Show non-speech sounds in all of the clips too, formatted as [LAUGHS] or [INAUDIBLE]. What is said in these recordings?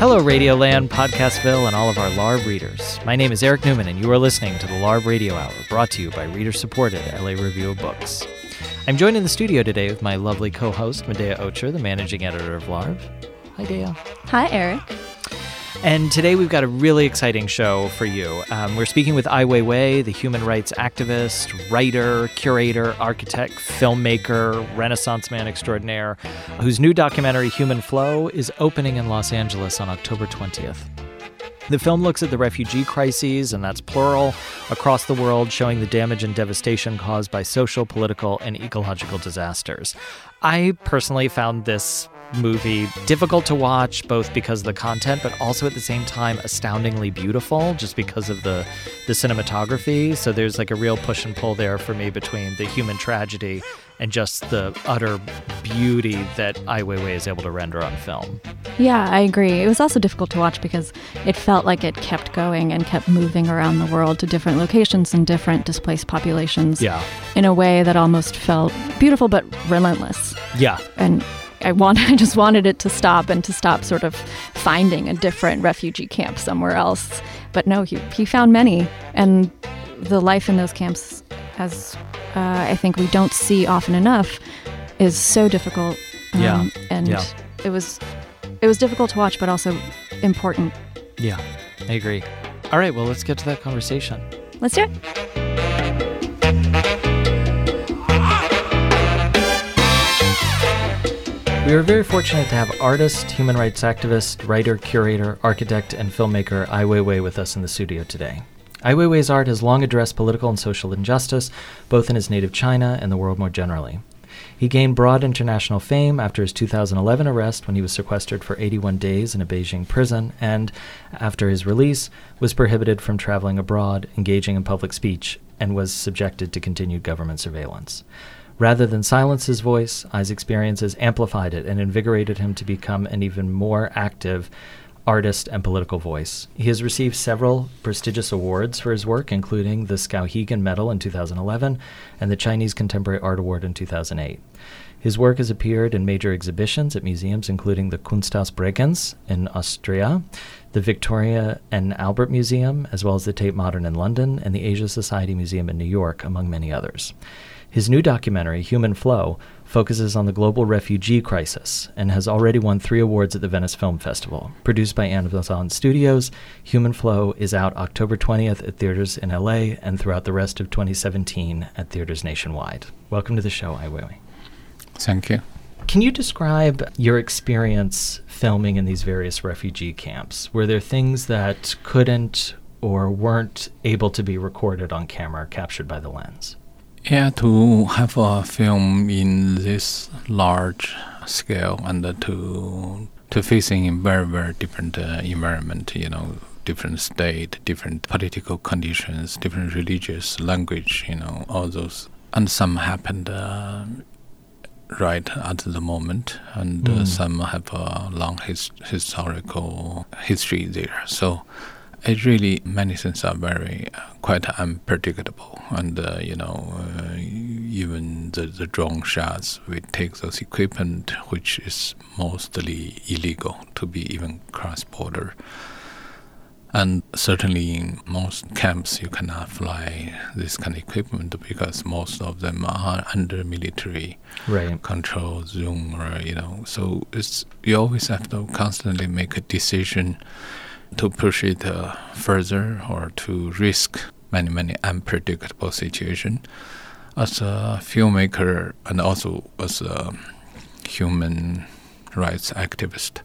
Hello, Radioland, Podcastville, and all of our LARB readers. My name is Eric Newman, and you are listening to the LARB Radio Hour, brought to you by reader supported LA Review of Books. I'm joined in the studio today with my lovely co host, Medaya Ocher, the managing editor of LARB. Hi, Dea. Hi, Eric. And today we've got a really exciting show for you. Um, we're speaking with Ai Weiwei, the human rights activist, writer, curator, architect, filmmaker, Renaissance man extraordinaire, whose new documentary, Human Flow, is opening in Los Angeles on October 20th. The film looks at the refugee crises, and that's plural, across the world, showing the damage and devastation caused by social, political, and ecological disasters. I personally found this movie difficult to watch both because of the content but also at the same time astoundingly beautiful just because of the the cinematography so there's like a real push and pull there for me between the human tragedy and just the utter beauty that Ai Weiwei is able to render on film. Yeah, I agree. It was also difficult to watch because it felt like it kept going and kept moving around the world to different locations and different displaced populations. Yeah. In a way that almost felt beautiful but relentless. Yeah. And I want [LAUGHS] I just wanted it to stop and to stop sort of finding a different refugee camp somewhere else. But no, he he found many and the life in those camps as uh, I think we don't see often enough is so difficult. Um, yeah. And yeah. it was it was difficult to watch but also important. Yeah. I agree. All right, well, let's get to that conversation. Let's do it. We are very fortunate to have artist, human rights activist, writer, curator, architect, and filmmaker Ai Weiwei with us in the studio today. Ai Weiwei's art has long addressed political and social injustice, both in his native China and the world more generally. He gained broad international fame after his 2011 arrest when he was sequestered for 81 days in a Beijing prison and, after his release, was prohibited from traveling abroad, engaging in public speech, and was subjected to continued government surveillance. Rather than silence his voice, Ai's experiences amplified it and invigorated him to become an even more active artist and political voice. He has received several prestigious awards for his work, including the Skowhegan Medal in 2011 and the Chinese Contemporary Art Award in 2008. His work has appeared in major exhibitions at museums including the Kunsthaus Bregenz in Austria, the Victoria and Albert Museum, as well as the Tate Modern in London and the Asia Society Museum in New York, among many others. His new documentary, Human Flow, focuses on the global refugee crisis and has already won three awards at the Venice Film Festival. Produced by Amazon Studios, Human Flow is out October 20th at theaters in LA and throughout the rest of 2017 at theaters nationwide. Welcome to the show, Ai Weiwei. Thank you. Can you describe your experience filming in these various refugee camps? Were there things that couldn't or weren't able to be recorded on camera, captured by the lens? Yeah, to have a film in this large scale and uh, to to facing in very very different uh, environment, you know, different state, different political conditions, different religious language, you know, all those, and some happened uh, right at the moment, and mm. some have a long his- historical history there. So it really many things are very uh, quite unpredictable. And uh, you know uh, even the, the drone shots we take those equipment which is mostly illegal to be even cross border and certainly in most camps you cannot fly this kind of equipment because most of them are under military right. control zone or you know. So it's you always have to constantly make a decision to push it uh, further or to risk many many unpredictable situation as a filmmaker and also as a human rights activist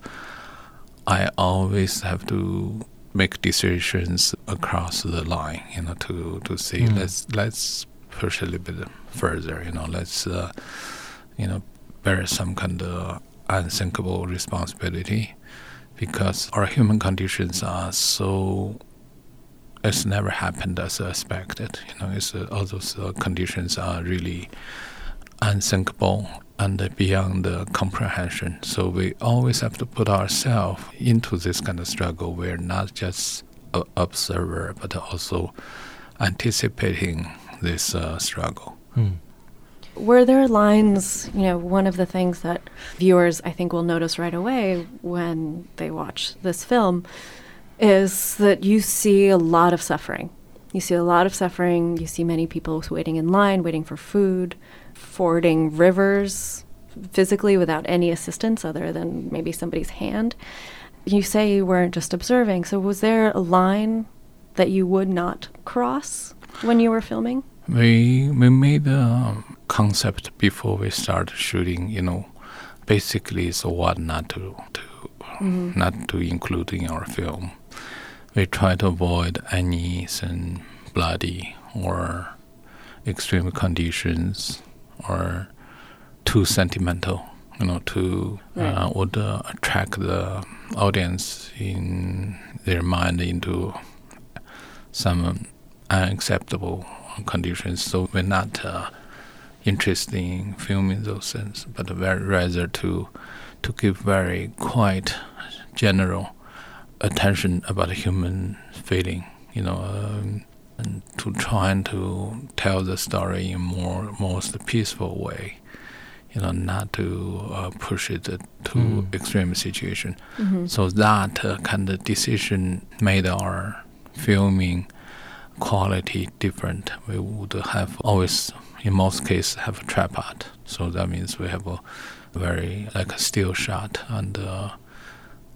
i always have to make decisions across the line you know to to say mm. let's let's push a little bit further you know let's uh, you know bear some kind of unthinkable responsibility because our human conditions are so it's never happened as expected. You know, it's, uh, all those uh, conditions are really unthinkable and beyond uh, comprehension. So we always have to put ourselves into this kind of struggle. We're not just an observer, but also anticipating this uh, struggle. Hmm. Were there lines, you know, one of the things that viewers I think will notice right away when they watch this film is that you see a lot of suffering. You see a lot of suffering. You see many people waiting in line, waiting for food, fording rivers physically without any assistance other than maybe somebody's hand. You say you weren't just observing. So, was there a line that you would not cross when you were filming? We we made a concept before we started shooting. You know, basically, it's what not to to mm-hmm. not to include in our film we try to avoid anything bloody or extreme conditions or too sentimental, you know, to right. uh, would uh, attract the audience in their mind into some unacceptable conditions. So we're not uh, interested in filming those things, but very rather to to give very quite general attention about human feeling, you know, um, and to try and to tell the story in more most peaceful way, you know, not to uh, push it to mm. extreme situation. Mm-hmm. So that uh, kind of decision made our filming quality different. We would have always, in most cases, have a tripod. So that means we have a very like a still shot and. Uh,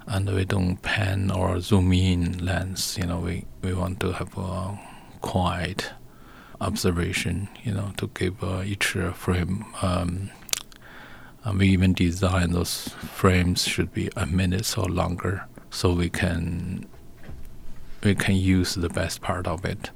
and we don't pan or zoom in lens. You know, we, we want to have a quiet observation. You know, to give uh, each frame. Um, we even design those frames should be a minute or longer, so we can we can use the best part of it.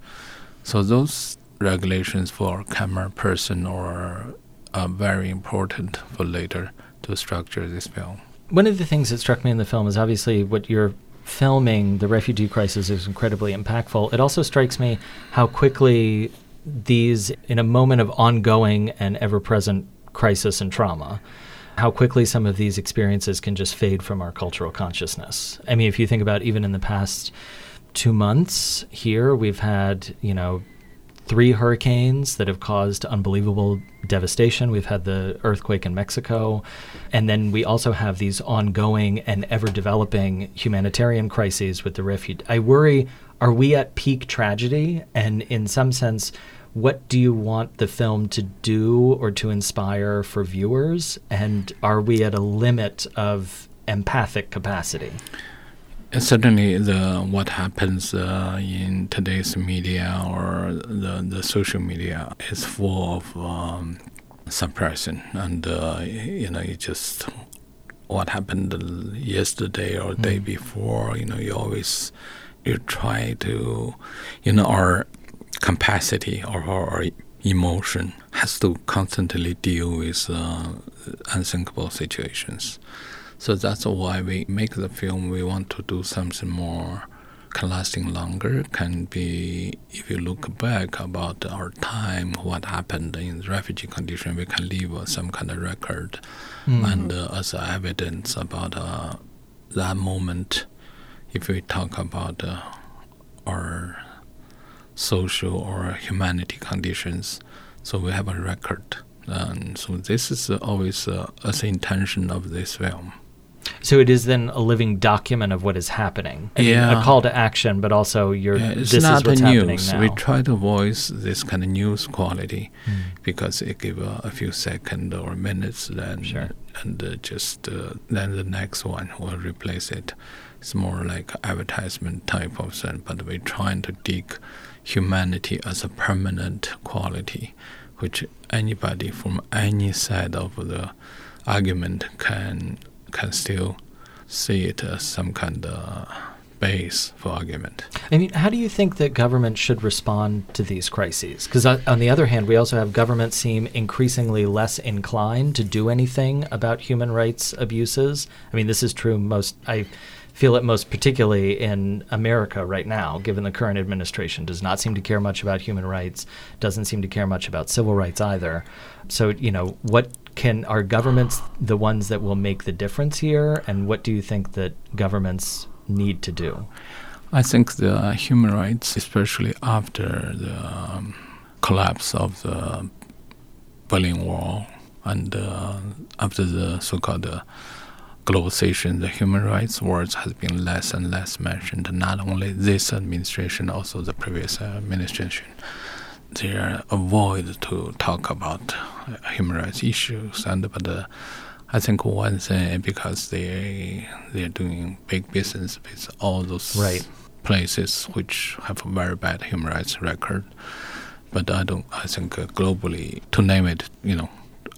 So those regulations for camera person are uh, very important for later to structure this film one of the things that struck me in the film is obviously what you're filming, the refugee crisis, is incredibly impactful. It also strikes me how quickly these, in a moment of ongoing and ever present crisis and trauma, how quickly some of these experiences can just fade from our cultural consciousness. I mean, if you think about even in the past two months here, we've had, you know, three hurricanes that have caused unbelievable devastation. We've had the earthquake in Mexico. And then we also have these ongoing and ever developing humanitarian crises with the refugee. I worry are we at peak tragedy? And in some sense, what do you want the film to do or to inspire for viewers? And are we at a limit of empathic capacity? Certainly the what happens uh, in today's media or the, the social media is full of um, suppression and uh, you know you just what happened yesterday or mm. day before you know you always you try to you know our capacity or our emotion has to constantly deal with uh, unthinkable situations so that's why we make the film. We want to do something more can lasting longer. Can be if you look back about our time, what happened in the refugee condition, we can leave uh, some kind of record mm-hmm. and uh, as evidence about uh, that moment. If we talk about uh, our social or humanity conditions, so we have a record. And so this is always uh, as intention of this film. So it is then a living document of what is happening. I yeah. Mean, a call to action, but also you're, yeah, it's this not is what's the happening news. now. We try to voice this kind of news quality mm. because it give a, a, few seconds or minutes, then sure. and uh, just uh, then the next one will replace it. It's more like advertisement type of thing, but we're trying to dig humanity as a permanent quality, which anybody from any side of the argument can can still see it as some kind of base for argument. I mean, how do you think that government should respond to these crises? Because uh, on the other hand, we also have governments seem increasingly less inclined to do anything about human rights abuses. I mean, this is true most. I feel it most particularly in America right now, given the current administration does not seem to care much about human rights, doesn't seem to care much about civil rights either. So, you know, what can are governments the ones that will make the difference here and what do you think that governments need to do i think the human rights especially after the um, collapse of the Berlin Wall, and uh, after the so-called uh, globalization, the human rights words has been less and less mentioned. Not only this administration, also the previous administration. They are avoid to talk about human rights issues, and but uh, I think one thing because they they are doing big business with all those right. places which have a very bad human rights record. But I don't. I think uh, globally, to name it, you know,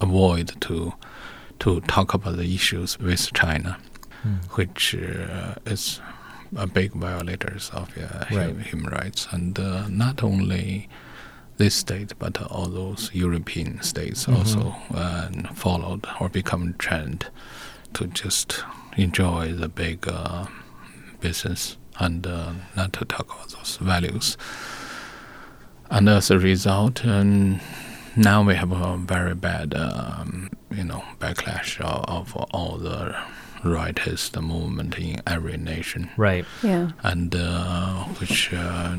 avoid to to talk about the issues with China, Hmm. which uh, is a big violators of uh, Right. human rights, and uh, not only this state but all those European states Mhm. also uh, followed or become trend to just enjoy the big uh, business and uh, not to talk about those values. And as a result, um, now we have a very bad, um, you know, backlash of, of all the rightist movement in every nation, Right. Yeah. and uh, which uh,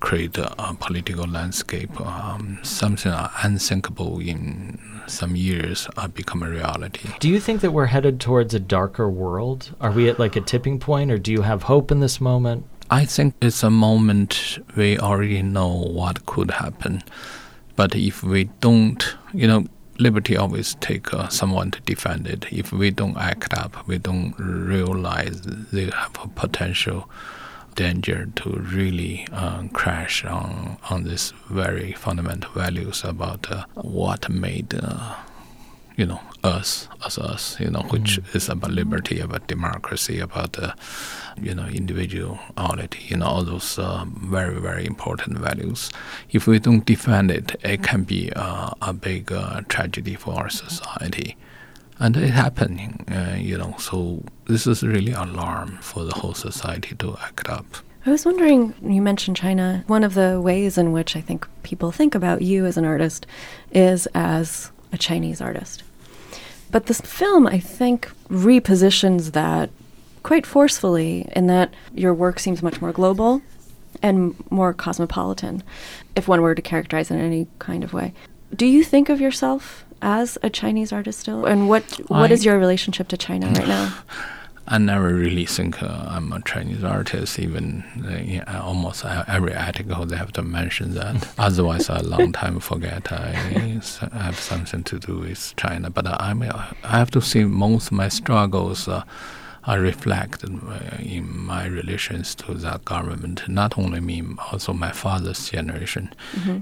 create a, a political landscape, um, something unthinkable in some years, uh, become a reality. Do you think that we're headed towards a darker world? Are we at like a tipping point, or do you have hope in this moment? I think it's a moment we already know what could happen, but if we don't, you know, liberty always take uh, someone to defend it. If we don't act up, we don't realize they have a potential danger to really uh, crash on on these very fundamental values about uh, what made. Uh, you know us as us you know which is about liberty about democracy about uh, you know individuality you know all those uh, very very important values if we don't defend it it can be uh, a big uh, tragedy for our society and it happening uh, you know so this is really alarm for the whole society to act up I was wondering, you mentioned China. One of the ways in which I think people think about you as an artist is as a Chinese artist. But this film, I think, repositions that quite forcefully in that your work seems much more global and more cosmopolitan, if one were to characterize it in any kind of way. Do you think of yourself as a Chinese artist still? And what what is I- your relationship to China right now? [SIGHS] I never really think uh, I'm a Chinese artist. Even uh, uh, almost uh, every article they have to mention that. [LAUGHS] Otherwise, a [LAUGHS] long time forget I have something to do with China. But I mean, I have to say most of my struggles uh, are reflected uh, in my relations to that government. Not only me, also my father's generation.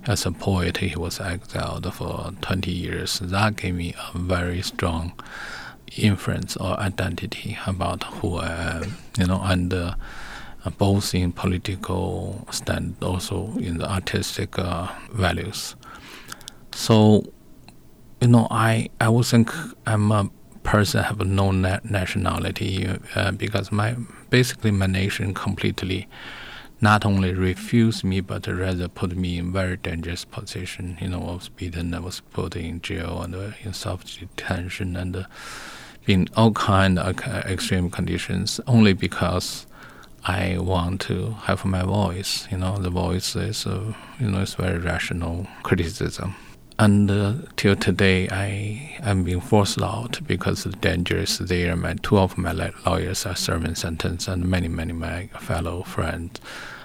As a poet, he was exiled for 20 years. That gave me a very strong influence or identity about who I am, you know, and uh, uh, both in political stand, also in the artistic uh, values. So, you know, I I would think I'm a person have no na- nationality uh, because my basically my nation completely not only refused me but rather put me in very dangerous position. You know, I was beaten, I was put in jail and uh, in self detention and uh, in all kind of uh, extreme conditions only because I want to have my voice. You know, the voice is uh, you know it's very rational criticism. And uh, till today, I am being forced out because the danger is there. My two of my lawyers are serving sentence, and many, many my fellow friends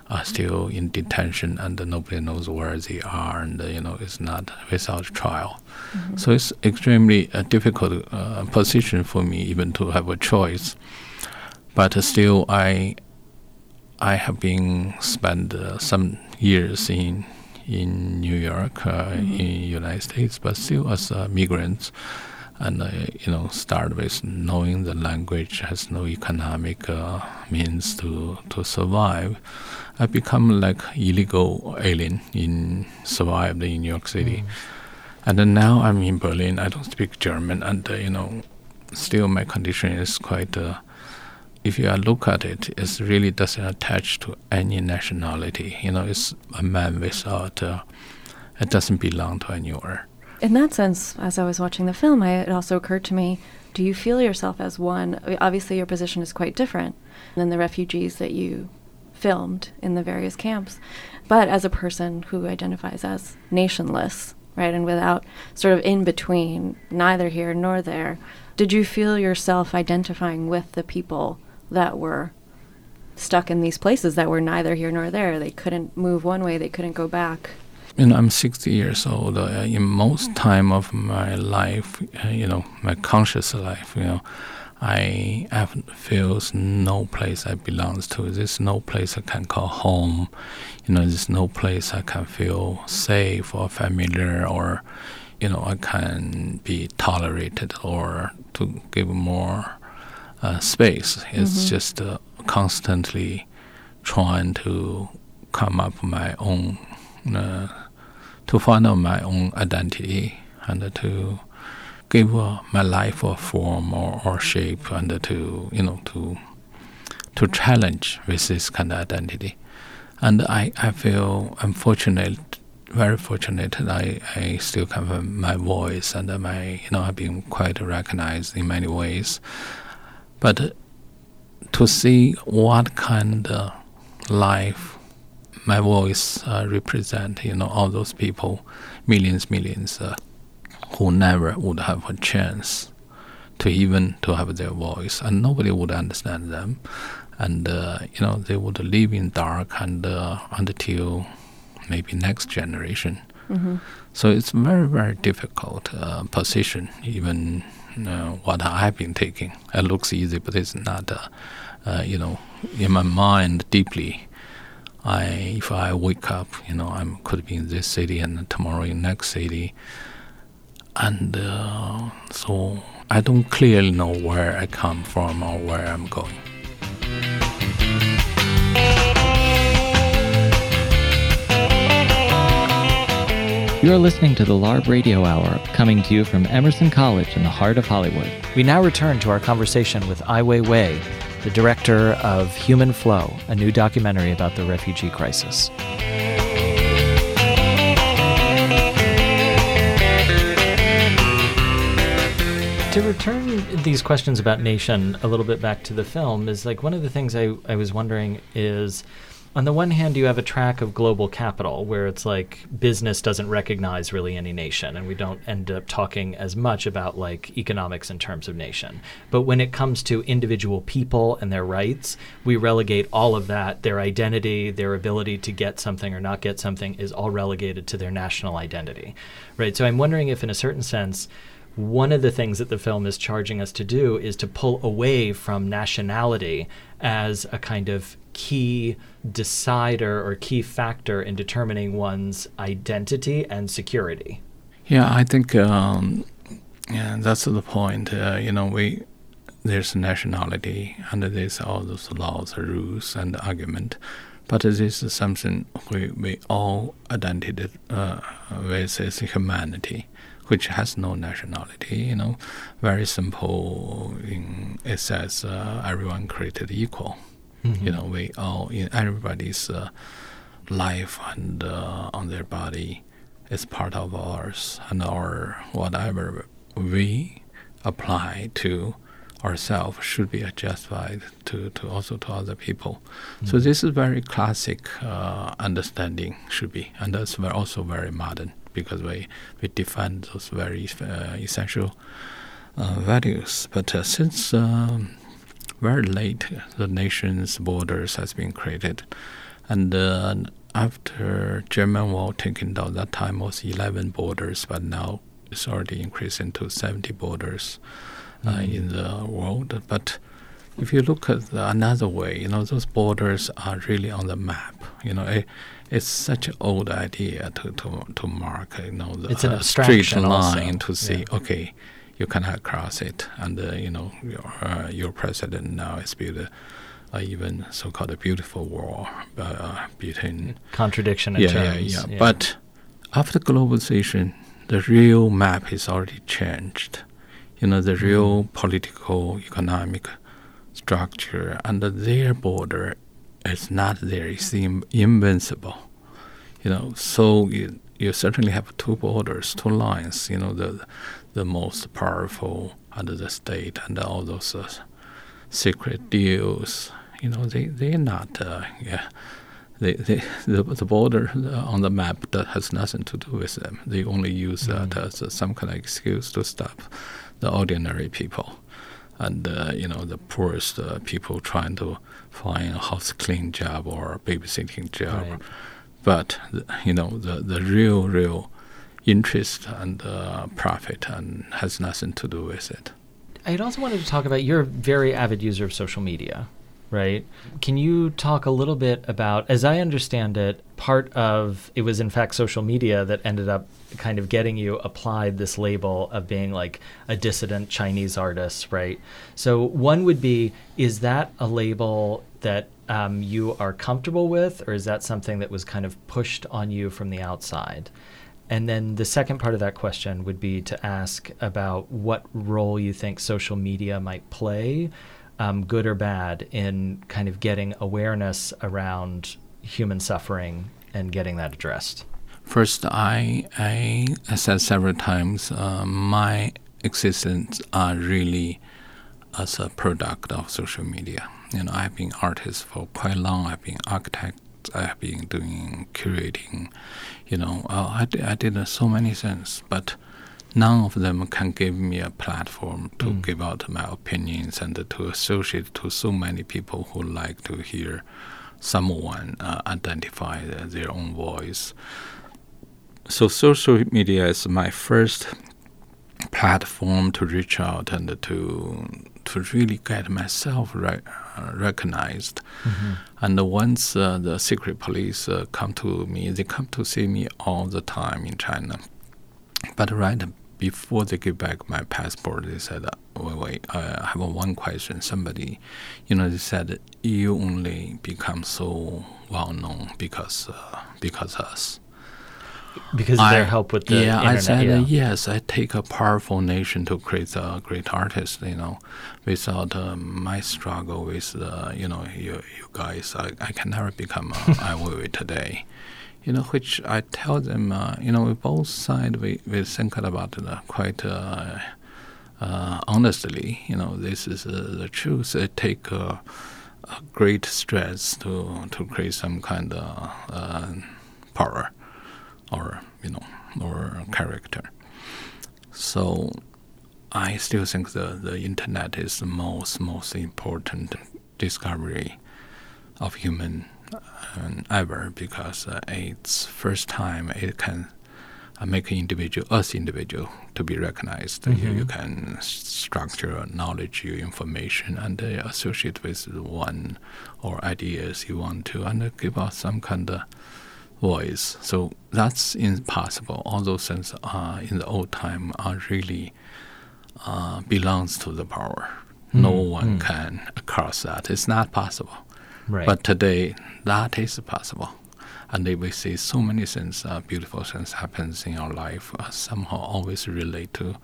are still in detention, and nobody knows where they are, and uh, you know it's not without trial. So it's extremely uh, difficult uh, position for me even to have a choice. But still, I I have been spent uh, some years in in New York, uh, in United States, but still as a migrant, and uh, you know, start with knowing the language has no economic uh, means to to survive. I become like illegal alien in survived in New York City, and then now I'm in Berlin. I don't speak German, and uh, you know, still my condition is quite. If you look at it, it really doesn't attach to any nationality. You know, it's a man without. Uh, it doesn't belong to anywhere. In that sense, as I was watching the film, I, it also occurred to me do you feel yourself as one? Obviously, your position is quite different than the refugees that you filmed in the various camps. But as a person who identifies as nationless, right? And without sort of in between, neither here nor there, did you feel yourself identifying with the people that were stuck in these places that were neither here nor there? They couldn't move one way, they couldn't go back. Know, I'm 60 years old. Uh, in most time of my life, uh, you know, my conscious life, you know, I have feels no place I belongs to. There's no place I can call home. You know, there's no place I can feel safe or familiar or, you know, I can be tolerated or to give more uh, space. It's mm-hmm. just uh, constantly trying to come up my own, uh, to find out my own identity and to give uh, my life a form or, or shape and to you know to to challenge with this kind of identity. And I, I feel I'm fortunate, very fortunate that I, I still have my voice and my you know I've been quite recognized in many ways. But to see what kind of life my voice uh, represent, you know, all those people, millions, millions. Uh, who never would have a chance to even to have their voice, and nobody would understand them, and uh, you know they would live in dark and uh, until maybe next generation. Mm-hmm. So it's very very difficult uh, position. Even uh, what I've been taking, it looks easy, but it's not. Uh, uh, you know, in my mind deeply. I, if I wake up, you know, I could be in this city and tomorrow in next city, and uh, so I don't clearly know where I come from or where I'm going. You are listening to the LARB Radio Hour, coming to you from Emerson College in the heart of Hollywood. We now return to our conversation with Ai Weiwei, the director of Human Flow, a new documentary about the refugee crisis. to return these questions about nation a little bit back to the film is like one of the things I, I was wondering is on the one hand you have a track of global capital where it's like business doesn't recognize really any nation and we don't end up talking as much about like economics in terms of nation. But when it comes to individual people and their rights we relegate all of that their identity their ability to get something or not get something is all relegated to their national identity right? So i'm wondering if in a certain sense one of the things that the film is charging us to do is to pull away from nationality as a kind of key decider or key factor in determining one's identity and security. Yeah, I think um, yeah, that's the point. Uh, you know, we there's nationality and there's all those laws, rules, and argument. But this is something we, we all identified uh, with as humanity which has no nationality. You know, very simple. In, it says uh, everyone created equal. Mm-hmm. You know, we all in everybody's uh, life and uh, on their body is part of ours, and our whatever we apply to ourselves should be justified to, to also to other people. Mm-hmm. So this is very classic uh, understanding should be, and that's also very modern because we, we defend those very uh, essential uh, values. But uh, since um, very late, the nation's borders has been created, and uh, after German wall taken down, that time was 11 borders, but now it's already increasing to 70 borders mm. in the world. But if you look at another way, you know, those borders are really on the map. You know, a, it's such an old idea to, to, to mark, you know, the it's an straight line also. to say, yeah. okay, you cannot cross it, and uh, you know, your uh, your president now is built a, a even so-called a beautiful wall uh, between contradiction yeah, terms. Yeah, yeah, yeah. But after globalization, the real map is already changed. You know, the real mm. political, economic structure and their border is not there. It's invincible. You know, so you, you certainly have two borders, two lines. You know, the the most powerful under the state and all those uh, secret deals. You know, they they're not. Uh, yeah, they, they, the, the border on the map that has nothing to do with them. They only use mm. that as uh, some kind of excuse to stop the ordinary people and uh, you know the poorest uh, people trying to find a house clean job or a babysitting job. Right. But you know the the real real interest and uh, profit and has nothing to do with it. I also wanted to talk about you're a very avid user of social media, right? Can you talk a little bit about, as I understand it, part of it was in fact social media that ended up kind of getting you applied this label of being like a dissident Chinese artist, right? So one would be, is that a label that um, you are comfortable with, or is that something that was kind of pushed on you from the outside? And then the second part of that question would be to ask about what role you think social media might play, um, good or bad, in kind of getting awareness around human suffering and getting that addressed. First, I, I said several times, uh, my existence are really as a product of social media. You know, I've been artist for quite long. I've been architect I have been doing curating, you know, uh, I, did, I did uh, so many things, but none of them can give me a platform to mm. give out my opinions and to associate to so many people who like to hear someone uh, identify their own voice. So social media is my first platform to reach out and to to really get myself re- uh, recognized. Mm-hmm. And once uh, the secret police uh, come to me, they come to see me all the time in China. But right before they give back my passport, they said, "Wait, wait, I have one question." Somebody, you know, they said, "You only become so well known because uh, because us." Because of their help with the yeah, internet, I said yeah. uh, yes. I take a powerful nation to create a great artist. You know, without uh, my struggle with uh, you know you you guys, I, I can never become uh, [LAUGHS] Ai Weiwei today. You know, which I tell them. Uh, you know, we both side we we think about it uh, quite. Uh, honestly, you know, this is the truth. It take a great stress to to create some kind of power or you know or character. So I still think the, the internet is the most most important discovery of human uh, ever because uh, it's first time it can uh, make an individual us individual to be recognized. Mm-hmm. You, you, can structure knowledge, your information, and uh, associate with one or ideas you want to, and give us some kind of voice. So that's impossible. All those things uh, in the old time are really uh, belongs to the power. Mm. No one mm. can cross that. It's not possible. Right. But today, that is possible. And we see so many things, uh, beautiful things happens in our life, uh, somehow always relate to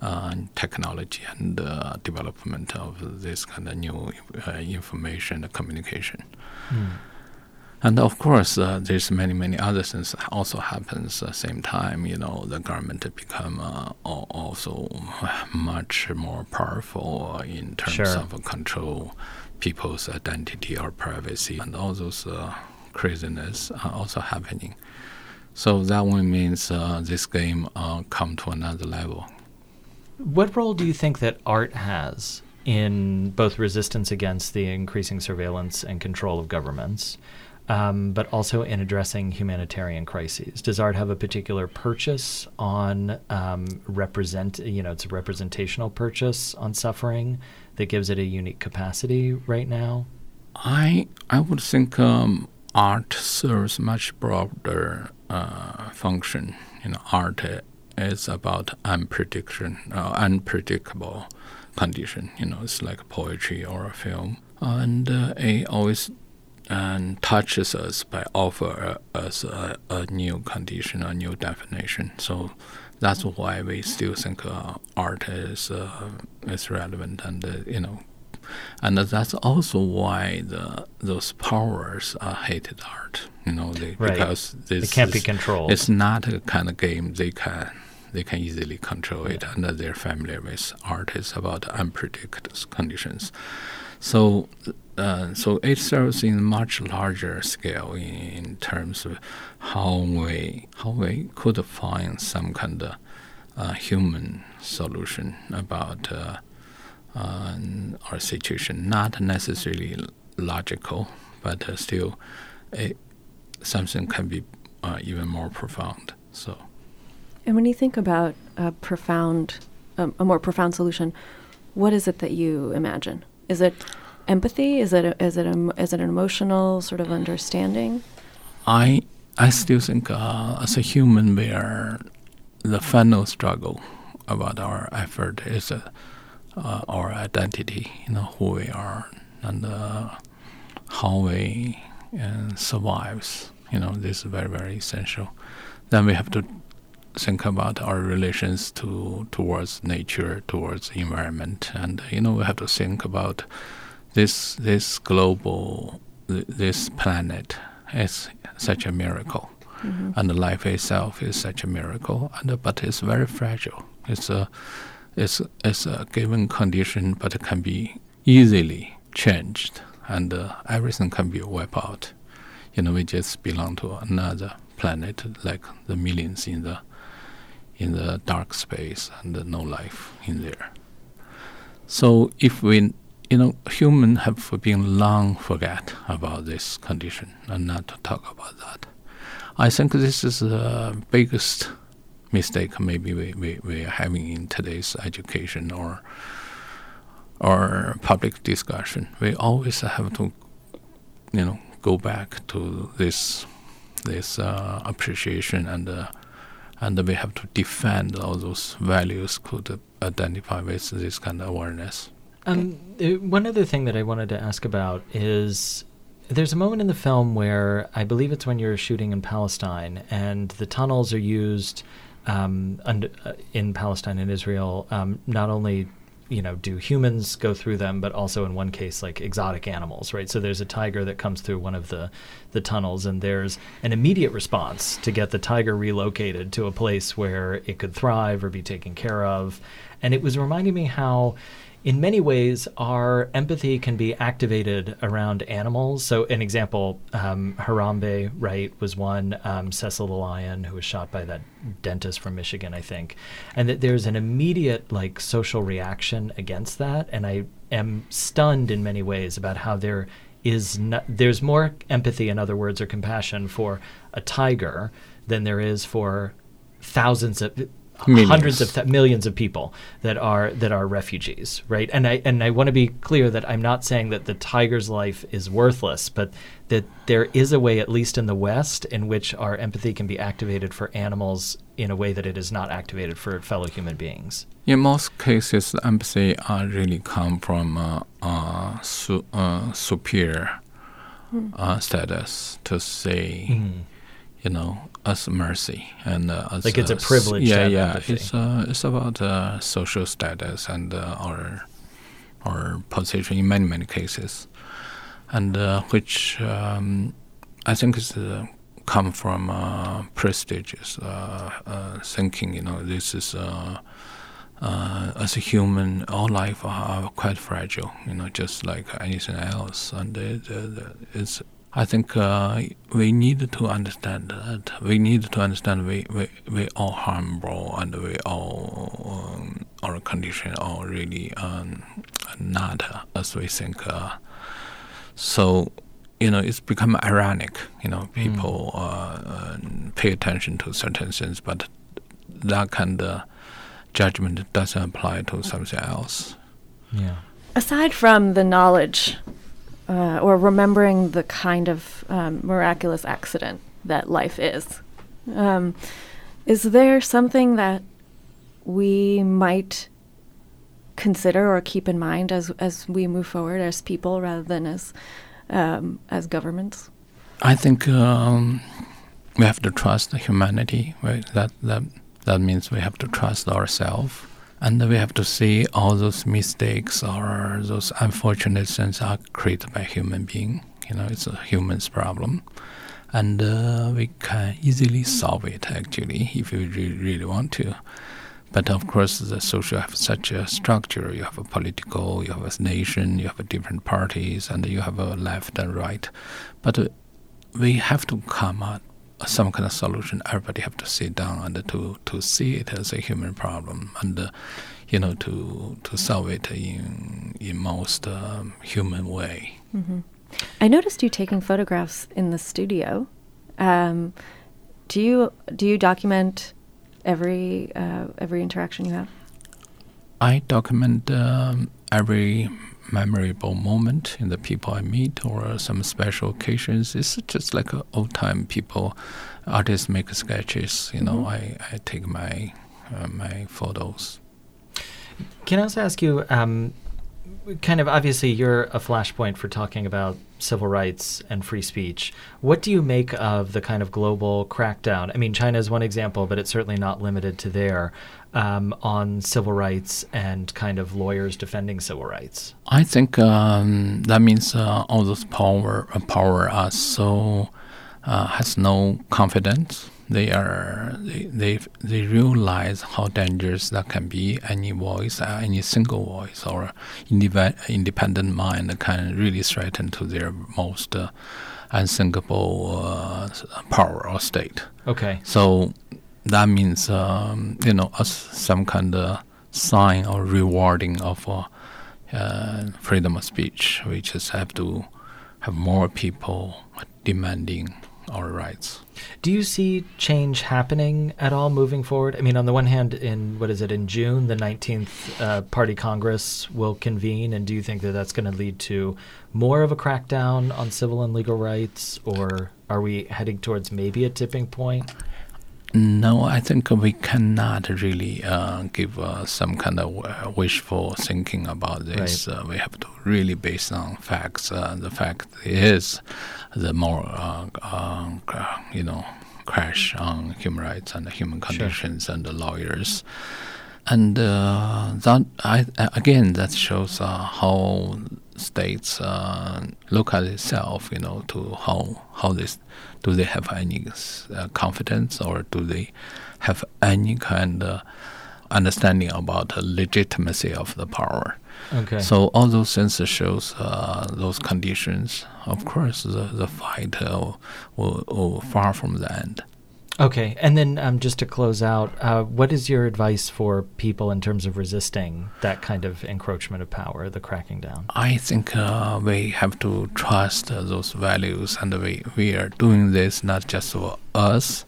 uh, technology and uh, development of this kind of new uh, information communication. Mm. And of course, uh, there's many, many other things also happens at the same time. You know, the government become uh, also much more powerful in terms sure. of control people's identity or privacy, and all those uh, craziness are also happening. So that one means uh, this game uh, come to another level. What role do you think that art has in both resistance against the increasing surveillance and control of governments? Um, but also in addressing humanitarian crises. Does art have a particular purchase on um, represent? You know, it's a representational purchase on suffering that gives it a unique capacity right now. I I would think um, art serves much broader uh, function. You know, art is about unprediction, uh, unpredictable condition. You know, it's like poetry or a film, and uh, it always and touches us by offer us a, a, new condition, a new definition. So that's why we still think uh, art is uh, is relevant, and uh, you know, and that's also why the those powers are hated art. You know, they, right. because this it can't be controlled. It's not a kind of game they can they can easily control it, and they're familiar with art is about unpredictable conditions. So uh, so it serves in much larger scale in, terms of how we how we could find some kind of uh, human solution about uh, uh our situation, not necessarily logical, but uh, still, it, something can be uh, even more profound. So, and when you think about a profound, um, a more profound solution, what is it that you imagine? Is it empathy? Is it a, is it a, is it an emotional sort of understanding? I I still think uh, as a human we are the final struggle about our effort is uh, uh, our identity. You know who we are and uh, how we uh, survives. You know this is very very essential. Then we have to think about our relations to towards nature, towards environment, and you know we have to think about this this global this planet is such a miracle, mm-hmm. and life itself is such a miracle, and but it's very fragile. It's a it's it's a given condition, but it can be easily changed, and uh, everything can be wiped out. You know, we just belong to another planet, like the millions in the in the dark space, and no life in there. So if we you know, humans have been long forget about this condition and not to talk about that. I think this is the biggest mistake maybe we, we, we are having in today's education or or public discussion. We always have to, you know, go back to this this uh, appreciation and uh, and we have to defend all those values could identify with this kind of awareness. Um, uh, one other thing that I wanted to ask about is there's a moment in the film where I believe it's when you're shooting in Palestine and the tunnels are used um, under, uh, in Palestine and Israel um, not only you know do humans go through them but also in one case like exotic animals right? So there's a tiger that comes through one of the the tunnels and there's an immediate response to get the tiger relocated to a place where it could thrive or be taken care of. And it was reminding me how in many ways, our empathy can be activated around animals. So, an example, um, Harambe, right, was one. Um, Cecil the lion, who was shot by that dentist from Michigan, I think, and that there's an immediate like social reaction against that. And I am stunned in many ways about how there is not, there's more empathy, in other words, or compassion for a tiger than there is for thousands of Millions. hundreds of th- millions of people that are that are refugees, right? And I and I want to be clear that I'm not saying that the tiger's life is worthless, but that there is a way, at least in the West, in which our empathy can be activated for animals in a way that it is not activated for fellow human beings. In most cases, empathy uh, really come from uh, uh, su- uh, superior mm. status to say, mm. You know, as mercy and uh, as like it's a privilege. Yeah, yeah. Empathy. It's uh, it's about uh, social status and uh, our our position in many many cases, and uh, which um, I think is uh, come from uh, prestigious thinking. You know, this is. as a human, all life are quite fragile, you know, just like anything else, and it, it's I think uh, we need to understand that we need to understand we we, we all harmful and we all um, our condition are really um, not as we think. Uh, so you know it's become ironic. You know people mm. uh, pay attention to certain things, but that kind of judgment doesn't apply to something else. Yeah. Aside from the knowledge uh, or remembering the kind of um, miraculous accident that life is. Um, is there something that we might consider or keep in mind as as we move forward as people rather than as um, as governments? I think um, we have to trust humanity. Right? That that that means we have to trust ourselves and we have to see all those mistakes or those unfortunate things are created by human being. You know, it's a human's problem, and uh, we can easily solve it actually if we really, really want to. But of course, the social have such a structure. You have a political, you have a nation, you have a different parties, and you have a left and right. But uh, we have to come up some kind of solution. Everybody have to sit down and to to see it as a human problem, and uh, you know to to solve it in in most um, human way. Mm-hmm. I noticed you taking photographs in the studio. Um, do you do you document every uh, every interaction you have? I document um, every memorable moment in the people I meet or some special occasions. It's just like old time people, artists make sketches. You know, mm-hmm. I, I take my uh, my photos. Can I also ask you? Um, kind of obviously you're a flashpoint for talking about civil rights and free speech. What do you make of the kind of global crackdown? I mean, China is one example, but it's certainly not limited to there um, on civil rights and kind of lawyers defending civil rights. I think um, that means uh, all those power uh, power are so uh, has no confidence they are they, they they realize how dangerous that can be. Any voice, uh, any single voice or independent mind can really threaten to their most uh, unthinkable uh, power or state. Okay. So that means um, you know as some kind of sign or rewarding of uh, uh, freedom of speech. We just have to have more people demanding our rights. Do you see change happening at all moving forward? I mean, on the one hand, in what is it, in June, the 19th uh, Party Congress will convene, and do you think that that's going to lead to more of a crackdown on civil and legal rights, or are we heading towards maybe a tipping point? No, I think we cannot really uh, give uh, some kind of uh, wishful thinking about this. Right. Uh, we have to really base on facts. Uh, the fact is, the more uh, you know, crash on human rights and human conditions sure. and the lawyers, and that I, again that shows how states look at itself. You know, to how how this do they have any uh, confidence or do they have any kind of understanding about the legitimacy of the power? Okay. So all those things shows uh, those conditions. Of course, the the fight uh, will, will far from the end. Okay, and then um, just to close out, uh, what is your advice for people in terms of resisting that kind of encroachment of power, the cracking down? I think uh, we have to trust uh, those values, and we, we are doing this not just for us,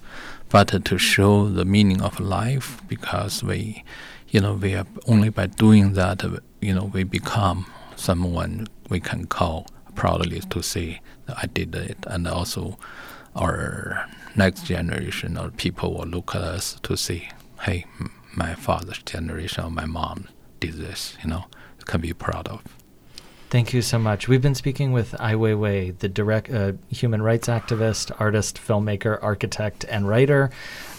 but to show the meaning of life, because we, you know, we are only by doing that, you know, we become someone we can call proudly to say I did it, and also our next generation or people will look at us to see, hey, my father's generation or my mom did this, you know, can be proud of. Thank you so much. We've been speaking with Ai Weiwei, the direct uh, human rights activist, artist, filmmaker, architect, and writer,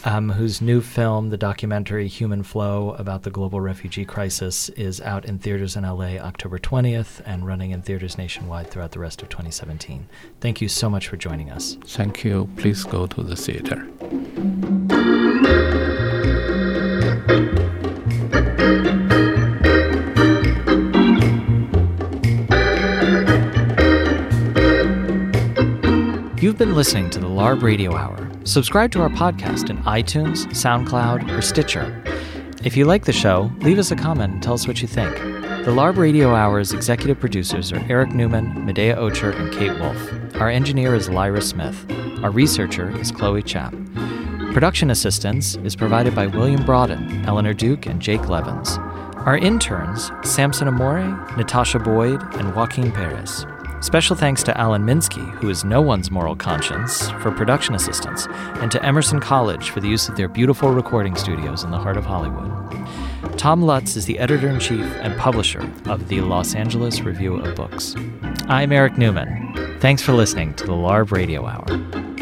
um, whose new film, the documentary Human Flow, about the global refugee crisis, is out in theaters in LA October 20th and running in theaters nationwide throughout the rest of 2017. Thank you so much for joining us. Thank you. Please go to the theater. You've been listening to the LARB Radio Hour. Subscribe to our podcast in iTunes, SoundCloud, or Stitcher. If you like the show, leave us a comment and tell us what you think. The LARB Radio Hour's executive producers are Eric Newman, Medaya Ocher, and Kate Wolf. Our engineer is Lyra Smith. Our researcher is Chloe Chap. Production assistance is provided by William Broaden, Eleanor Duke, and Jake Levins. Our interns, Samson Amore, Natasha Boyd, and Joaquin Perez. Special thanks to Alan Minsky, who is no one's moral conscience, for production assistance, and to Emerson College for the use of their beautiful recording studios in the heart of Hollywood. Tom Lutz is the editor in chief and publisher of the Los Angeles Review of Books. I'm Eric Newman. Thanks for listening to the LARB Radio Hour.